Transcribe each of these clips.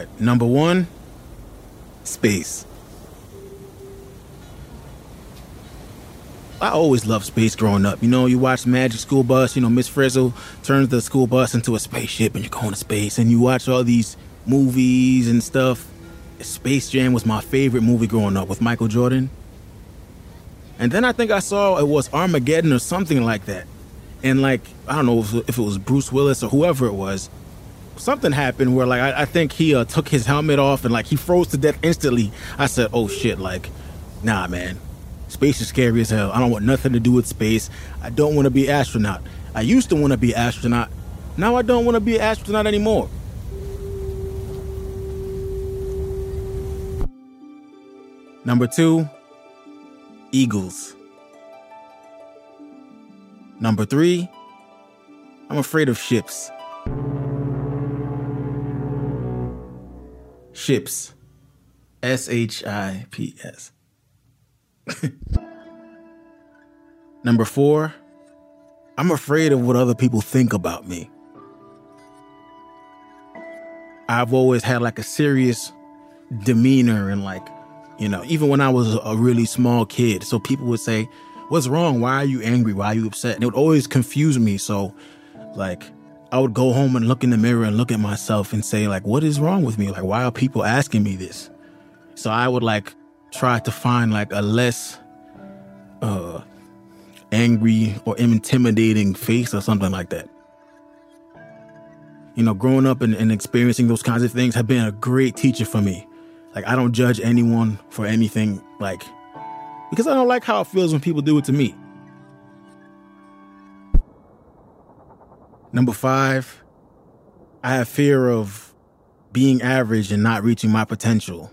Right, number one, space. I always loved space growing up. You know, you watch Magic School Bus, you know, Miss Frizzle turns the school bus into a spaceship and you're going to space and you watch all these movies and stuff. Space Jam was my favorite movie growing up with Michael Jordan. And then I think I saw it was Armageddon or something like that. And like, I don't know if it was Bruce Willis or whoever it was. Something happened where like I, I think he uh, took his helmet off and like he froze to death instantly. I said, "Oh shit!" Like, nah, man, space is scary as hell. I don't want nothing to do with space. I don't want to be astronaut. I used to want to be astronaut. Now I don't want to be astronaut anymore. Number two, eagles. Number three, I'm afraid of ships. Ships. S H I P S. Number four, I'm afraid of what other people think about me. I've always had like a serious demeanor and like, you know, even when I was a really small kid. So people would say, What's wrong? Why are you angry? Why are you upset? And it would always confuse me. So, like, I would go home and look in the mirror and look at myself and say, like, what is wrong with me? Like, why are people asking me this? So I would like try to find like a less uh angry or intimidating face or something like that. You know, growing up and, and experiencing those kinds of things have been a great teacher for me. Like I don't judge anyone for anything, like because I don't like how it feels when people do it to me. Number five, I have fear of being average and not reaching my potential.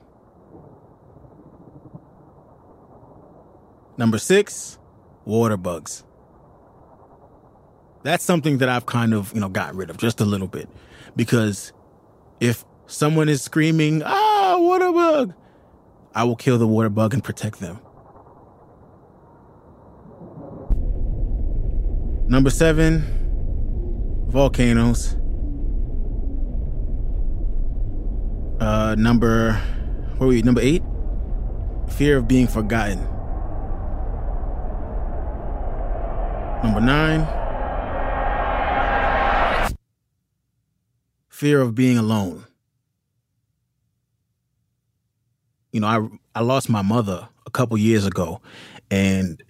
Number six, water bugs. That's something that I've kind of, you know, gotten rid of just a little bit. Because if someone is screaming, ah, water bug, I will kill the water bug and protect them. Number seven, volcanoes. Uh, number, where were we? Number eight, fear of being forgotten. Number nine, fear of being alone. You know, I I lost my mother a couple years ago, and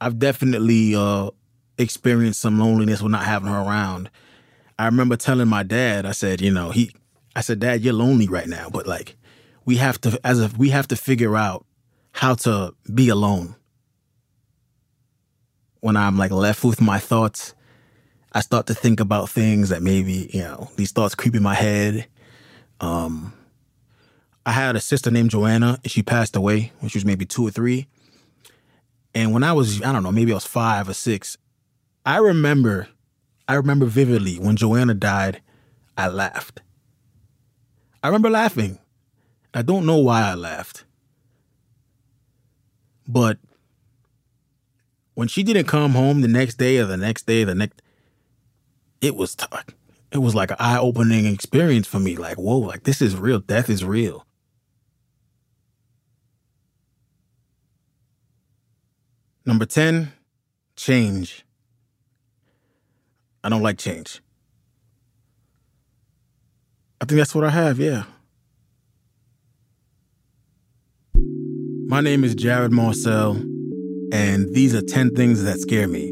I've definitely uh, experienced some loneliness with not having her around. I remember telling my dad, I said, you know, he, I said, Dad, you're lonely right now, but like, we have to, as if we have to figure out how to be alone when I'm like left with my thoughts, I start to think about things that maybe, you know, these thoughts creep in my head. Um, I had a sister named Joanna, and she passed away when she was maybe two or three. And when I was, I don't know, maybe I was five or six, I remember, I remember vividly when Joanna died, I laughed. I remember laughing. I don't know why I laughed. But when she didn't come home the next day or the next day, the next, it was t- it was like an eye opening experience for me. Like, whoa, like this is real. Death is real. Number 10, change. I don't like change. I think that's what I have, yeah. My name is Jared Marcelle, and these are 10 things that scare me.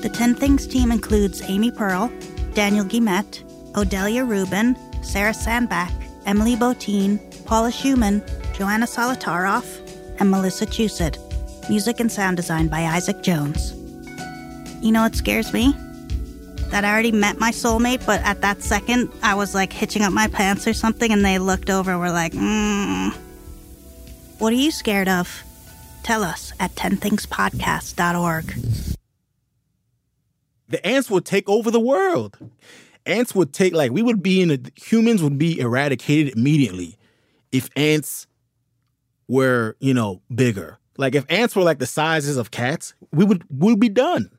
The 10 Things team includes Amy Pearl, Daniel Guimet, Odelia Rubin, Sarah Sandbach, Emily Botein, Paula Szuchman, Joanna Solotaroff, and Melissa Chusid. Music and sound design by Isaac Jones. You know what scares me? That I already met my soulmate, but at that second, I was like hitching up my pants or something, and they looked over and were like, mm. What are you scared of? Tell us at 10thingspodcast.org. The ants will take over the world. Ants would take, like, we would be in a, humans would be eradicated immediately if ants were, you know, bigger. Like, if ants were like the sizes of cats, we would, we would be done.